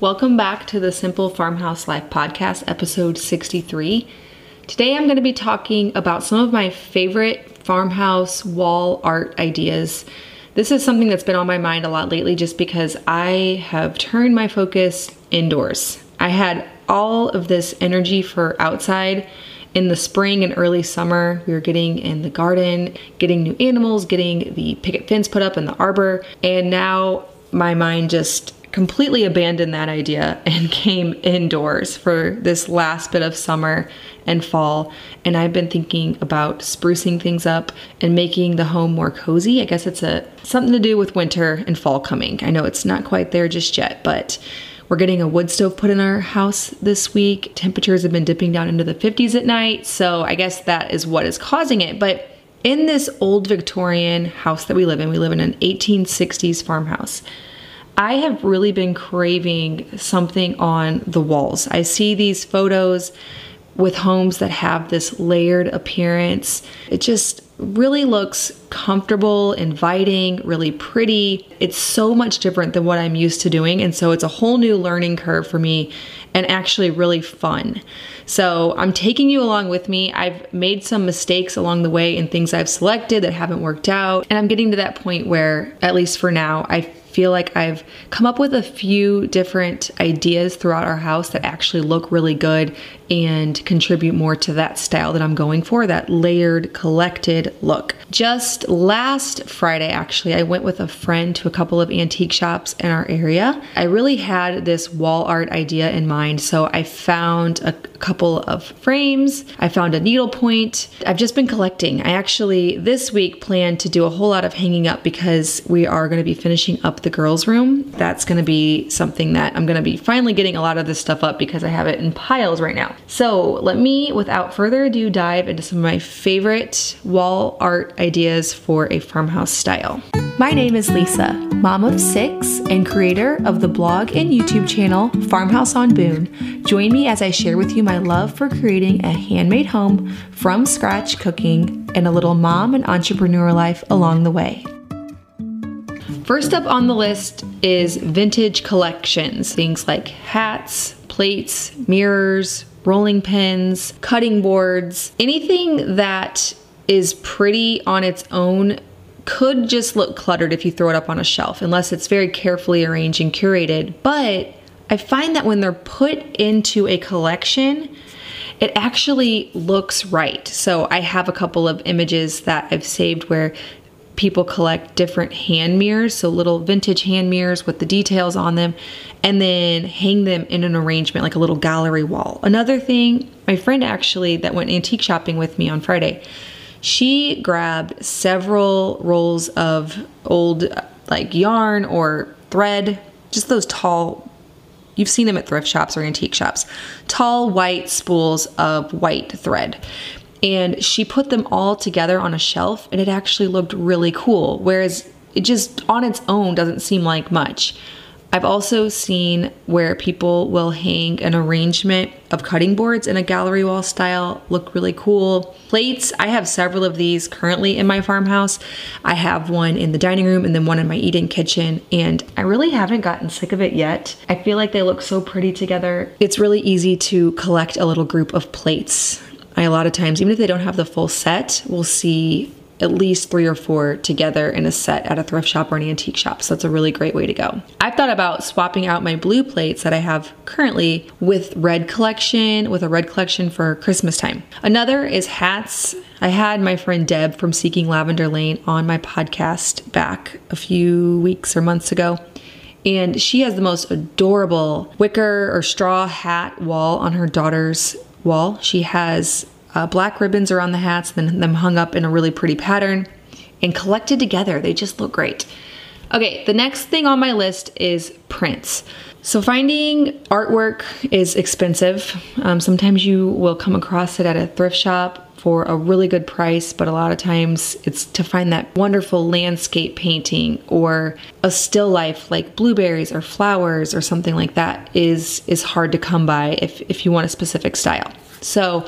Welcome back to the Simple Farmhouse Life podcast, episode 63. Today I'm going to be talking about some of my favorite farmhouse wall art ideas. This is something that's been on my mind a lot lately just because I have turned my focus indoors. I had all of this energy for outside in the spring and early summer, we were getting in the garden, getting new animals, getting the picket fence put up in the arbor, and now my mind just completely abandoned that idea and came indoors for this last bit of summer and fall. And I've been thinking about sprucing things up and making the home more cozy. I guess it's a something to do with winter and fall coming. I know it's not quite there just yet, but we're getting a wood stove put in our house this week. Temperatures have been dipping down into the 50s at night, so I guess that is what is causing it. But in this old Victorian house that we live in, we live in an 1860s farmhouse. I have really been craving something on the walls. I see these photos with homes that have this layered appearance. It just really looks comfortable, inviting, really pretty. It's so much different than what I'm used to doing. And so it's a whole new learning curve for me and actually really fun. So I'm taking you along with me. I've made some mistakes along the way in things I've selected that haven't worked out. And I'm getting to that point where, at least for now, I feel like I've come up with a few different ideas throughout our house that actually look really good and contribute more to that style that I'm going for, that layered, collected look. Just last Friday, actually, I went with a friend to a couple of antique shops in our area. I really had this wall art idea in mind, so I found a couple of frames, I found a needlepoint. I've just been collecting. I actually, this week, plan to do a whole lot of hanging up because we are going to be finishing up the girls' room. That's going to be something that I'm going to be finally getting a lot of this stuff up because I have it in piles right now. So let me, without further ado, dive into some of my favorite wall art ideas for a farmhouse style. My name is Lisa, mom of six and creator of the blog and YouTube channel Farmhouse on Boone. Join me as I share with you my love for creating a handmade home from scratch cooking and a little mom and entrepreneur life along the way. First up on the list is vintage collections, things like hats, plates, mirrors, rolling pins, cutting boards, anything that is pretty on its own could just look cluttered if you throw it up on a shelf, unless it's very carefully arranged and curated. But I find that when they're put into a collection, it actually looks right. So I have a couple of images that I've saved where people collect different hand mirrors, so little vintage hand mirrors with the details on them, and then hang them in an arrangement like a little gallery wall. Another thing, my friend actually that went antique shopping with me on Friday, she grabbed several rolls of old like yarn or thread, just those tall You've seen them at thrift shops or antique shops. Tall white spools of white thread and she put them all together on a shelf and it actually looked really cool whereas it just on its own doesn't seem like much I've also seen where people will hang an arrangement of cutting boards in a gallery wall style, look really cool. Plates, I have several of these currently in my farmhouse. I have one in the dining room and then one in my eating kitchen, and I really haven't gotten sick of it yet. I feel like they look so pretty together. It's really easy to collect a little group of plates I, a lot of times, even if they don't have the full set, we'll see at least three or four together in a set at a thrift shop or an antique shop. So that's a really great way to go. I've thought about swapping out my blue plates that I have currently with red collection, with a red collection for Christmas time. Another is hats. I had my friend Deb from Seeking Lavender Lane on my podcast back a few weeks or months ago. And she has the most adorable wicker or straw hat wall on her daughter's wall. She has uh, black ribbons around the hats, then them hung up in a really pretty pattern and collected together. They just look great. Okay, the next thing on my list is prints. So finding artwork is expensive. Um, sometimes you will come across it at a thrift shop for a really good price, but a lot of times it's to find that wonderful landscape painting or a still life like blueberries or flowers or something like that is is hard to come by if, if you want a specific style. So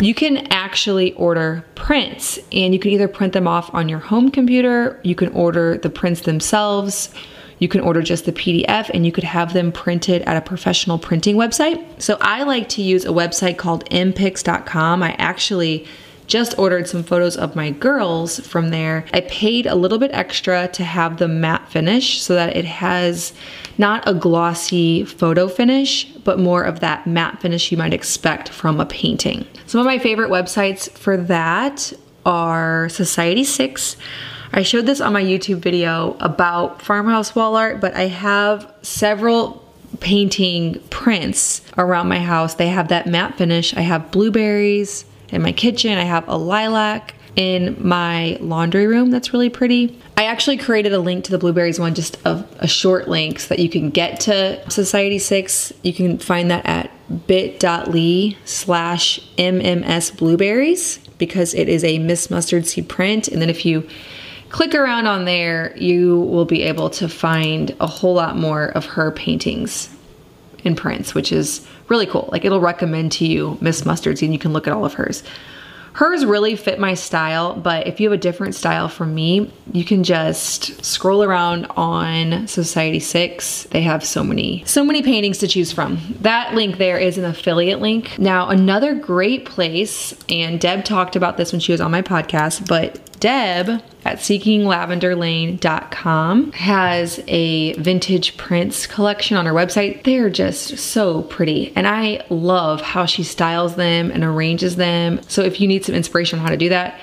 you can actually order prints and you can either print them off on your home computer, you can order the prints themselves. you can order just the PDF and you could have them printed at a professional printing website. So I like to use a website called mpix.com. I actually just ordered some photos of my girls from there. I paid a little bit extra to have the matte finish so that it has not a glossy photo finish, but more of that matte finish you might expect from a painting. Some of my favorite websites for that are Society6. I showed this on my YouTube video about farmhouse wall art, but I have several painting prints around my house. They have that matte finish. I have blueberries in my kitchen. I have a lilac in my laundry room that's really pretty. I actually created a link to the blueberries one, just a, a short link so that you can get to Society 6. You can find that at bit.ly slash mms blueberries because it is a Miss Mustard Seed print. And then if you click around on there, you will be able to find a whole lot more of her paintings and prints, which is really cool. Like it'll recommend to you Miss Mustard Seed and you can look at all of hers. Hers really fit my style, but if you have a different style from me, you can just scroll around on Society 6. They have so many, so many paintings to choose from. That link there is an affiliate link. Now, another great place, and Deb talked about this when she was on my podcast, but Deb at seekinglavenderlane.com has a vintage prints collection on her website. They're just so pretty. And I love how she styles them and arranges them. So if you need some inspiration on how to do that,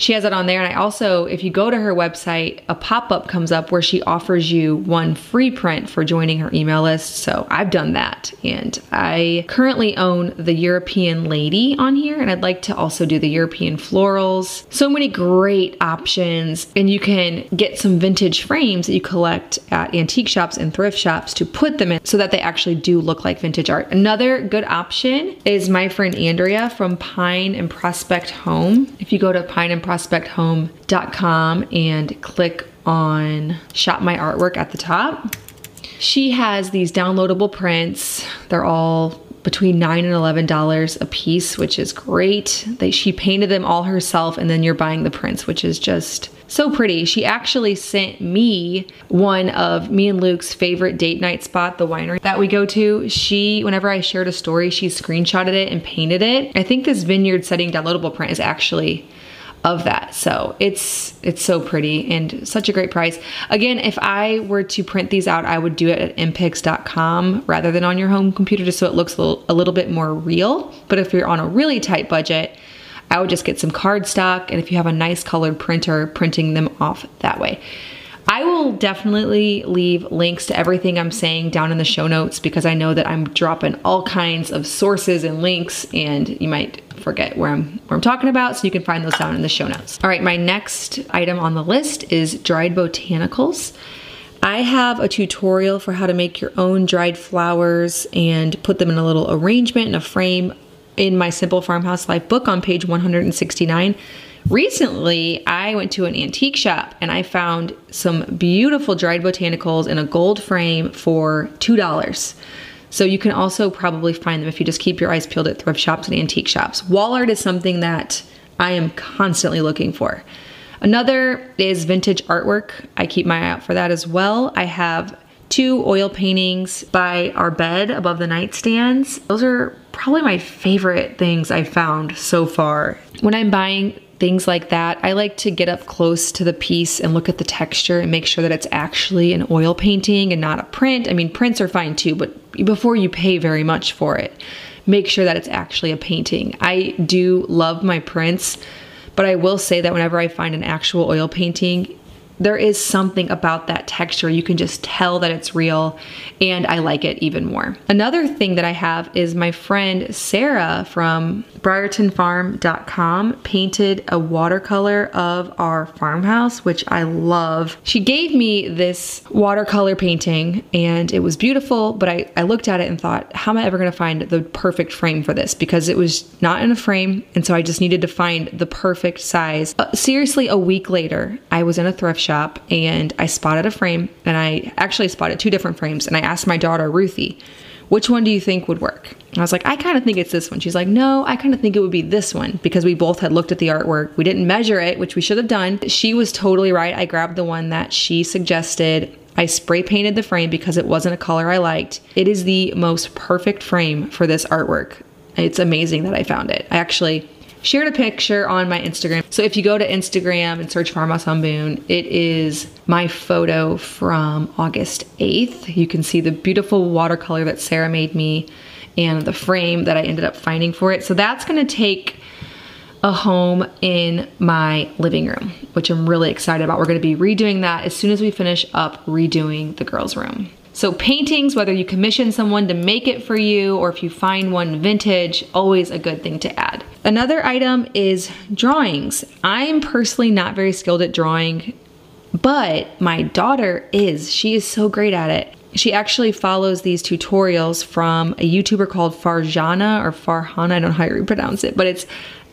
she has it on there. And I also, if you go to her website, a pop up comes up where she offers you one free print for joining her email list. So I've done that. And I currently own the European Lady on here. And I'd like to also do the European Florals. So many great options. And you can get some vintage frames that you collect at antique shops and thrift shops to put them in so that they actually do look like vintage art. Another good option is my friend Andrea from Pine and Prospect Home. If you go to Pine and prospecthome.com and click on shop my artwork at the top. She has these downloadable prints. They're all between nine and eleven dollars a piece, which is great. That she painted them all herself, and then you're buying the prints, which is just so pretty. She actually sent me one of me and Luke's favorite date night spot, the winery that we go to. She, whenever I shared a story, she screenshotted it and painted it. I think this vineyard setting downloadable print is actually of that. So it's it's so pretty and such a great price. Again, if I were to print these out, I would do it at mpix.com rather than on your home computer just so it looks a little, a little bit more real. But if you're on a really tight budget, I would just get some cardstock and if you have a nice colored printer, printing them off that way. I will definitely leave links to everything I'm saying down in the show notes because I know that I'm dropping all kinds of sources and links and you might forget where I'm where I'm talking about so you can find those down in the show notes. All right, my next item on the list is dried botanicals. I have a tutorial for how to make your own dried flowers and put them in a little arrangement in a frame in my Simple Farmhouse Life book on page 169. Recently, I went to an antique shop and I found some beautiful dried botanicals in a gold frame for $2. So you can also probably find them if you just keep your eyes peeled at thrift shops and antique shops. Wall art is something that I am constantly looking for. Another is vintage artwork. I keep my eye out for that as well. I have two oil paintings by our bed above the nightstands. Those are probably my favorite things I've found so far. When I'm buying things like that, I like to get up close to the piece and look at the texture and make sure that it's actually an oil painting and not a print. I mean, prints are fine too, but before you pay very much for it, make sure that it's actually a painting. I do love my prints, but I will say that whenever I find an actual oil painting, there is something about that texture. You can just tell that it's real and I like it even more. Another thing that I have is my friend Sarah from BriartonFarm.com painted a watercolor of our farmhouse, which I love. She gave me this watercolor painting and it was beautiful, but I, I looked at it and thought, how am I ever gonna find the perfect frame for this? Because it was not in a frame, and so I just needed to find the perfect size. Uh, seriously, a week later, I was in a thrift shop shop and I spotted a frame and I actually spotted two different frames and I asked my daughter Ruthie, which one do you think would work? And I was like, I kind of think it's this one. She's like, no, I kind of think it would be this one because we both had looked at the artwork. We didn't measure it, which we should have done. She was totally right. I grabbed the one that she suggested I spray painted the frame because it wasn't a color I liked. It is the most perfect frame for this artwork. It's amazing that I found it. I actually shared a picture on my Instagram. So if you go to Instagram and search Farmhouse on it is my photo from August 8th. You can see the beautiful watercolor that Sarah made me and the frame that I ended up finding for it. So that's gonna take a home in my living room, which I'm really excited about. We're gonna be redoing that as soon as we finish up redoing the girls' room. So paintings, whether you commission someone to make it for you or if you find one vintage, always a good thing to add. Another item is drawings. I'm personally not very skilled at drawing, but my daughter is. She is so great at it. She actually follows these tutorials from a YouTuber called Farjana or Farhana, I don't know how you pronounce it, but it's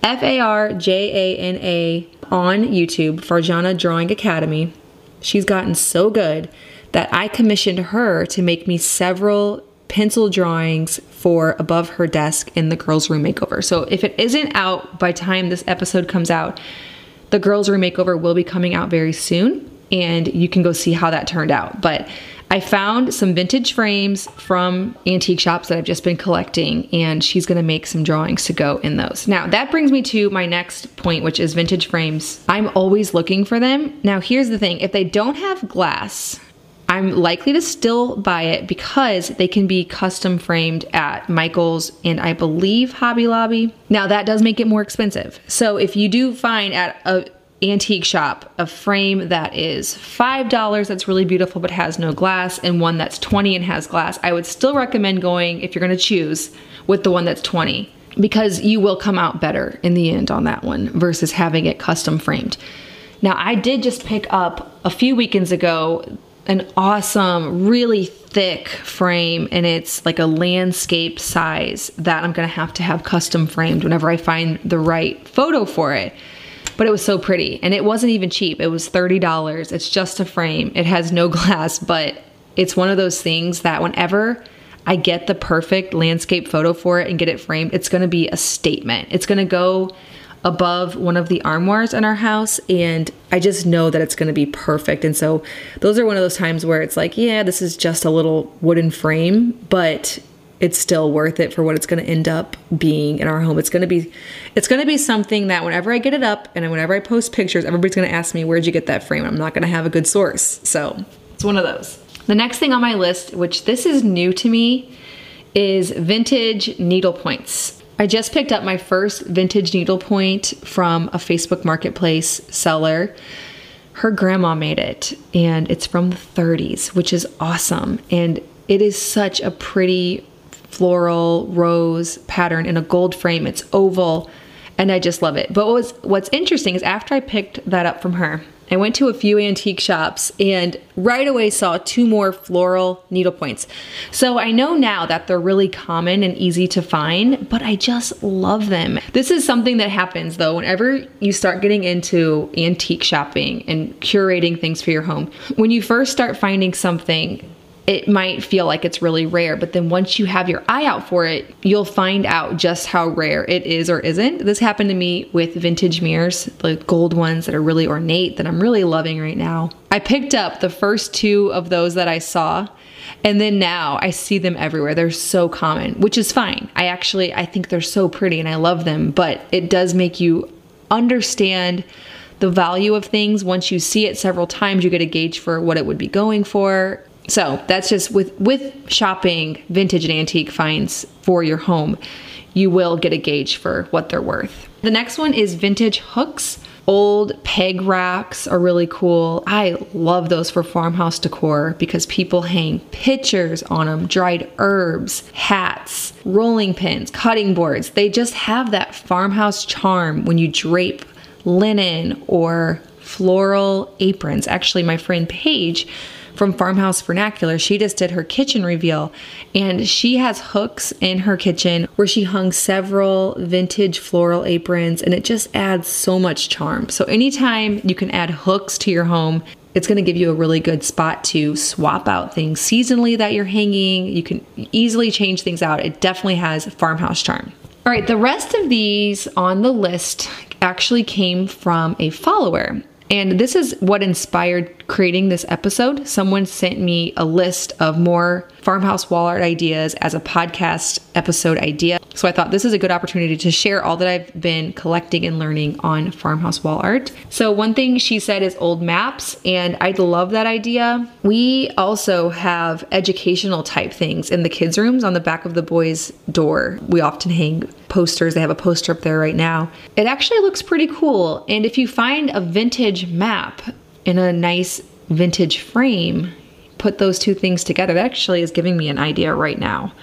F A R J A N A on YouTube, Farjana Drawing Academy. She's gotten so good that I commissioned her to make me several pencil drawings for above her desk in the girls' room makeover. So if it isn't out by time this episode comes out, the girls' room makeover will be coming out very soon and you can go see how that turned out. But I found some vintage frames from antique shops that I've just been collecting, and she's gonna make some drawings to go in those. Now, that brings me to my next point, which is vintage frames. I'm always looking for them. Now, here's the thing if they don't have glass, I'm likely to still buy it because they can be custom framed at Michael's and I believe Hobby Lobby. Now that does make it more expensive. So if you do find at a antique shop a frame that is $5 that's really beautiful but has no glass and one that's 20 and has glass, I would still recommend going if you're gonna choose with the one that's 20 because you will come out better in the end on that one versus having it custom framed. Now I did just pick up a few weekends ago an awesome, really thick frame and it's like a landscape size that I'm gonna have to have custom framed whenever I find the right photo for it but it was so pretty and it wasn't even cheap. It was $30. It's just a frame. It has no glass, but it's one of those things that whenever I get the perfect landscape photo for it and get it framed, it's to be a statement. It's to go above one of the armoires in our house and I just know that it's going to be perfect. And so those are one of those times where it's like, yeah, this is just a little wooden frame, but it's still worth it for what it's going to end up being in our home. It's going to be it's going to be something that whenever I get it up and whenever I post pictures, everybody's going to ask me where'd you get that frame? I'm not going to have a good source. So, it's one of those. The next thing on my list, which this is new to me, is vintage needle points. I just picked up my first vintage needlepoint from a Facebook marketplace seller. Her grandma made it and it's from the 30s, which is awesome. And it is such a pretty floral rose pattern in a gold frame. It's oval and I just love it. But what's what's interesting is after I picked that up from her, I went to a few antique shops and right away saw two more floral needlepoints. So I know now that they're really common and easy to find, but I just love them. This is something that happens though whenever you start getting into antique shopping and curating things for your home. When you first start finding something it might feel like it's really rare, but then once you have your eye out for it, you'll find out just how rare it is or isn't. This happened to me with vintage mirrors, the gold ones that are really ornate that I'm really loving right now. I picked up the first two of those that I saw and then now I see them everywhere. They're so common, which is fine. I actually I think they're so pretty and I love them, but it does make you understand the value of things once you see it several times you get a gauge for what it would be going for so that's just with with shopping vintage and antique finds for your home, you will get a gauge for what they're worth. The next one is vintage hooks. Old peg racks are really cool. I love those for farmhouse decor because people hang pictures on them, dried herbs, hats, rolling pins, cutting boards. They just have that farmhouse charm when you drape linen or floral aprons. Actually, my friend Paige from Farmhouse Vernacular, she just did her kitchen reveal and she has hooks in her kitchen where she hung several vintage floral aprons and it just adds so much charm. So anytime you can add hooks to your home, it's going to give you a really good spot to swap out things seasonally that you're hanging. You can easily change things out. It definitely has farmhouse charm. All right, the rest of these on the list actually came from a follower. And this is what inspired creating this episode, someone sent me a list of more farmhouse wall art ideas as a podcast episode idea. So I thought this is a good opportunity to share all that I've been collecting and learning on farmhouse wall art. So one thing she said is old maps, and I love that idea. We also have educational type things in the kids' rooms on the back of the boys' door. We often hang posters. They have a poster up there right now. It actually looks pretty cool. And if you find a vintage map in a nice vintage frame, put those two things together. That actually is giving me an idea right now.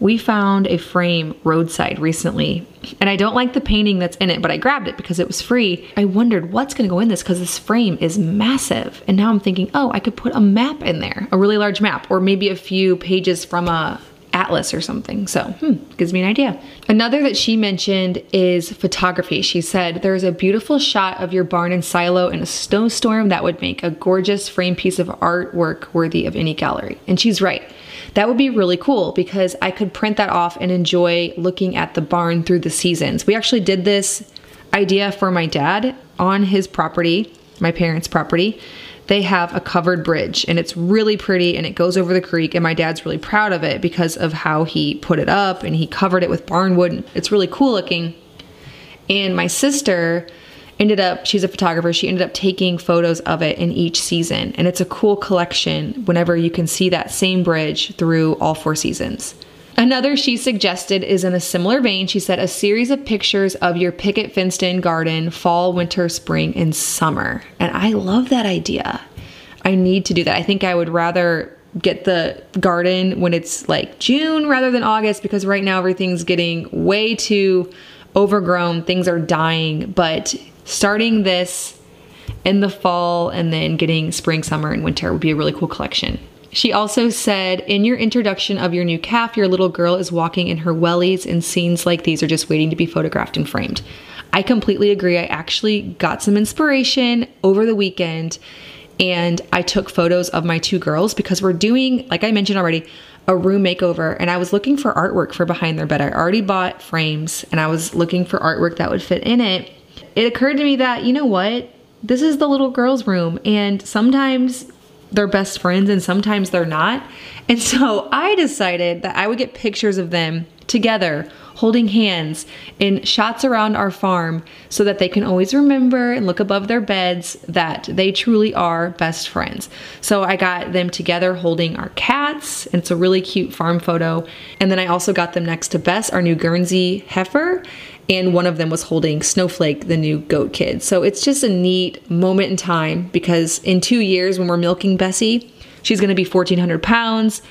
We found a frame roadside recently, and I don't like the painting that's in it, but I grabbed it because it was free. I wondered what's gonna go in this because this frame is massive. And now I'm thinking, oh, I could put a map in there, a really large map, or maybe a few pages from a atlas or something. So, hmm, gives me an idea. Another that she mentioned is photography. She said, There's a beautiful shot of your barn and silo in a snowstorm that would make a gorgeous frame piece of artwork worthy of any gallery. And she's right. That would be really cool because I could print that off and enjoy looking at the barn through the seasons. We actually did this idea for my dad on his property, my parents' property they have a covered bridge and it's really pretty and it goes over the creek and my dad's really proud of it because of how he put it up and he covered it with barnwood. It's really cool looking. And my sister ended up she's a photographer she ended up taking photos of it in each season and it's a cool collection whenever you can see that same bridge through all four seasons Another she suggested is in a similar vein. She said a series of pictures of your picket fenced in garden, fall, winter, spring, and summer. And I love that idea. I need to do that. I think I would rather get the garden when it's like June rather than August because right now everything's getting way too overgrown. Things are dying. But starting this in the fall and then getting spring, summer, and winter would be a really cool collection. She also said, In your introduction of your new calf, your little girl is walking in her wellies, and scenes like these are just waiting to be photographed and framed. I completely agree. I actually got some inspiration over the weekend and I took photos of my two girls because we're doing, like I mentioned already, a room makeover and I was looking for artwork for behind their bed. I already bought frames and I was looking for artwork that would fit in it. It occurred to me that, you know what? This is the little girl's room and sometimes they're best friends and sometimes they're not. And so I decided that I would get pictures of them together holding hands in shots around our farm so that they can always remember and look above their beds that they truly are best friends. So I got them together holding our cats, it's a really cute farm photo. And then I also got them next to Bess, our new Guernsey heifer, and one of them was holding Snowflake, the new goat kid. So it's just a neat moment in time because in two years, when we're milking Bessie, she's gonna be 1,400 pounds.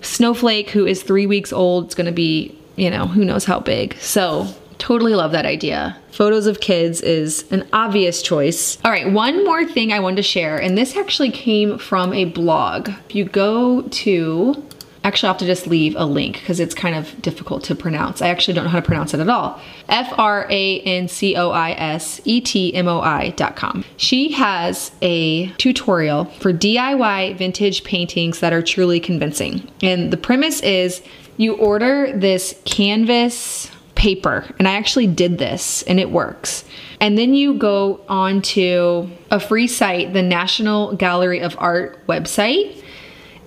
Snowflake, who is three weeks old, is gonna be, you know, who knows how big. So totally love that idea. Photos of kids is an obvious choice. All right, one more thing I wanted to share, and this actually came from a blog. If you go to Actually, I'll have to just leave a link because it's kind of difficult to pronounce. I actually don't know how to pronounce it at all. F R A N C O I S E T M O I dot com. She has a tutorial for DIY vintage paintings that are truly convincing. And the premise is you order this canvas paper, and I actually did this and it works. And then you go on to a free site, the National Gallery of Art website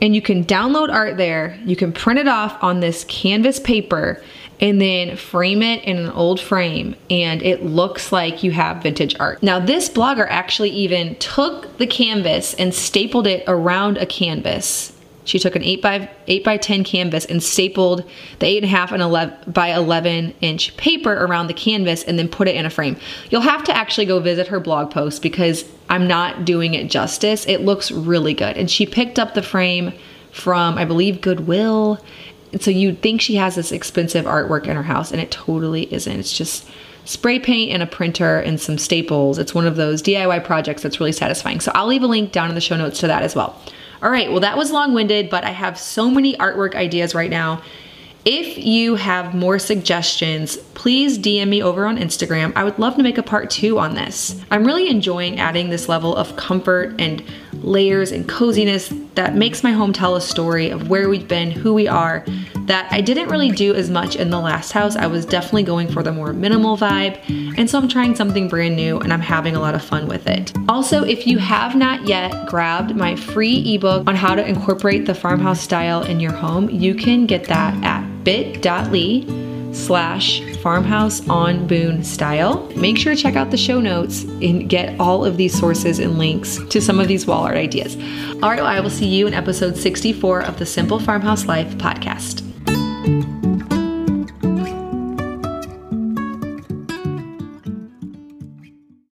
and you can download art there. You can print it off on this canvas paper and then frame it in an old frame and it looks like you have vintage art. Now this blogger actually even took the canvas and stapled it around a canvas she took an 8 by 8 by 10 canvas and stapled the 8.5 and 11 by 11 inch paper around the canvas and then put it in a frame. You'll have to actually go visit her blog post because I'm not doing it justice. It looks really good. And she picked up the frame from, I believe, Goodwill. So you'd think she has this expensive artwork in her house, and it totally isn't. It's just spray paint and a printer and some staples. It's one of those DIY projects that's really satisfying. So I'll leave a link down in the show notes to that as well. All right, well that was long-winded, but I have so many artwork ideas right now. If you have more suggestions, please DM me over on Instagram. I would love to make a part two on this. I'm really enjoying adding this level of comfort and layers and coziness that makes my home tell a story of where we've been, who we are, that I didn't really do as much in the last house. I was definitely going for the more minimal vibe, and so I'm trying something brand new and I'm having a lot of fun with it. Also, if you have not yet grabbed my free ebook on how to incorporate the farmhouse style in your home, you can get that at bit.ly slash farmhouse on Boone style. Make sure to check out the show notes and get all of these sources and links to some of these wall art ideas. All right, well, I will see you in episode 64 of the Simple Farmhouse Life podcast.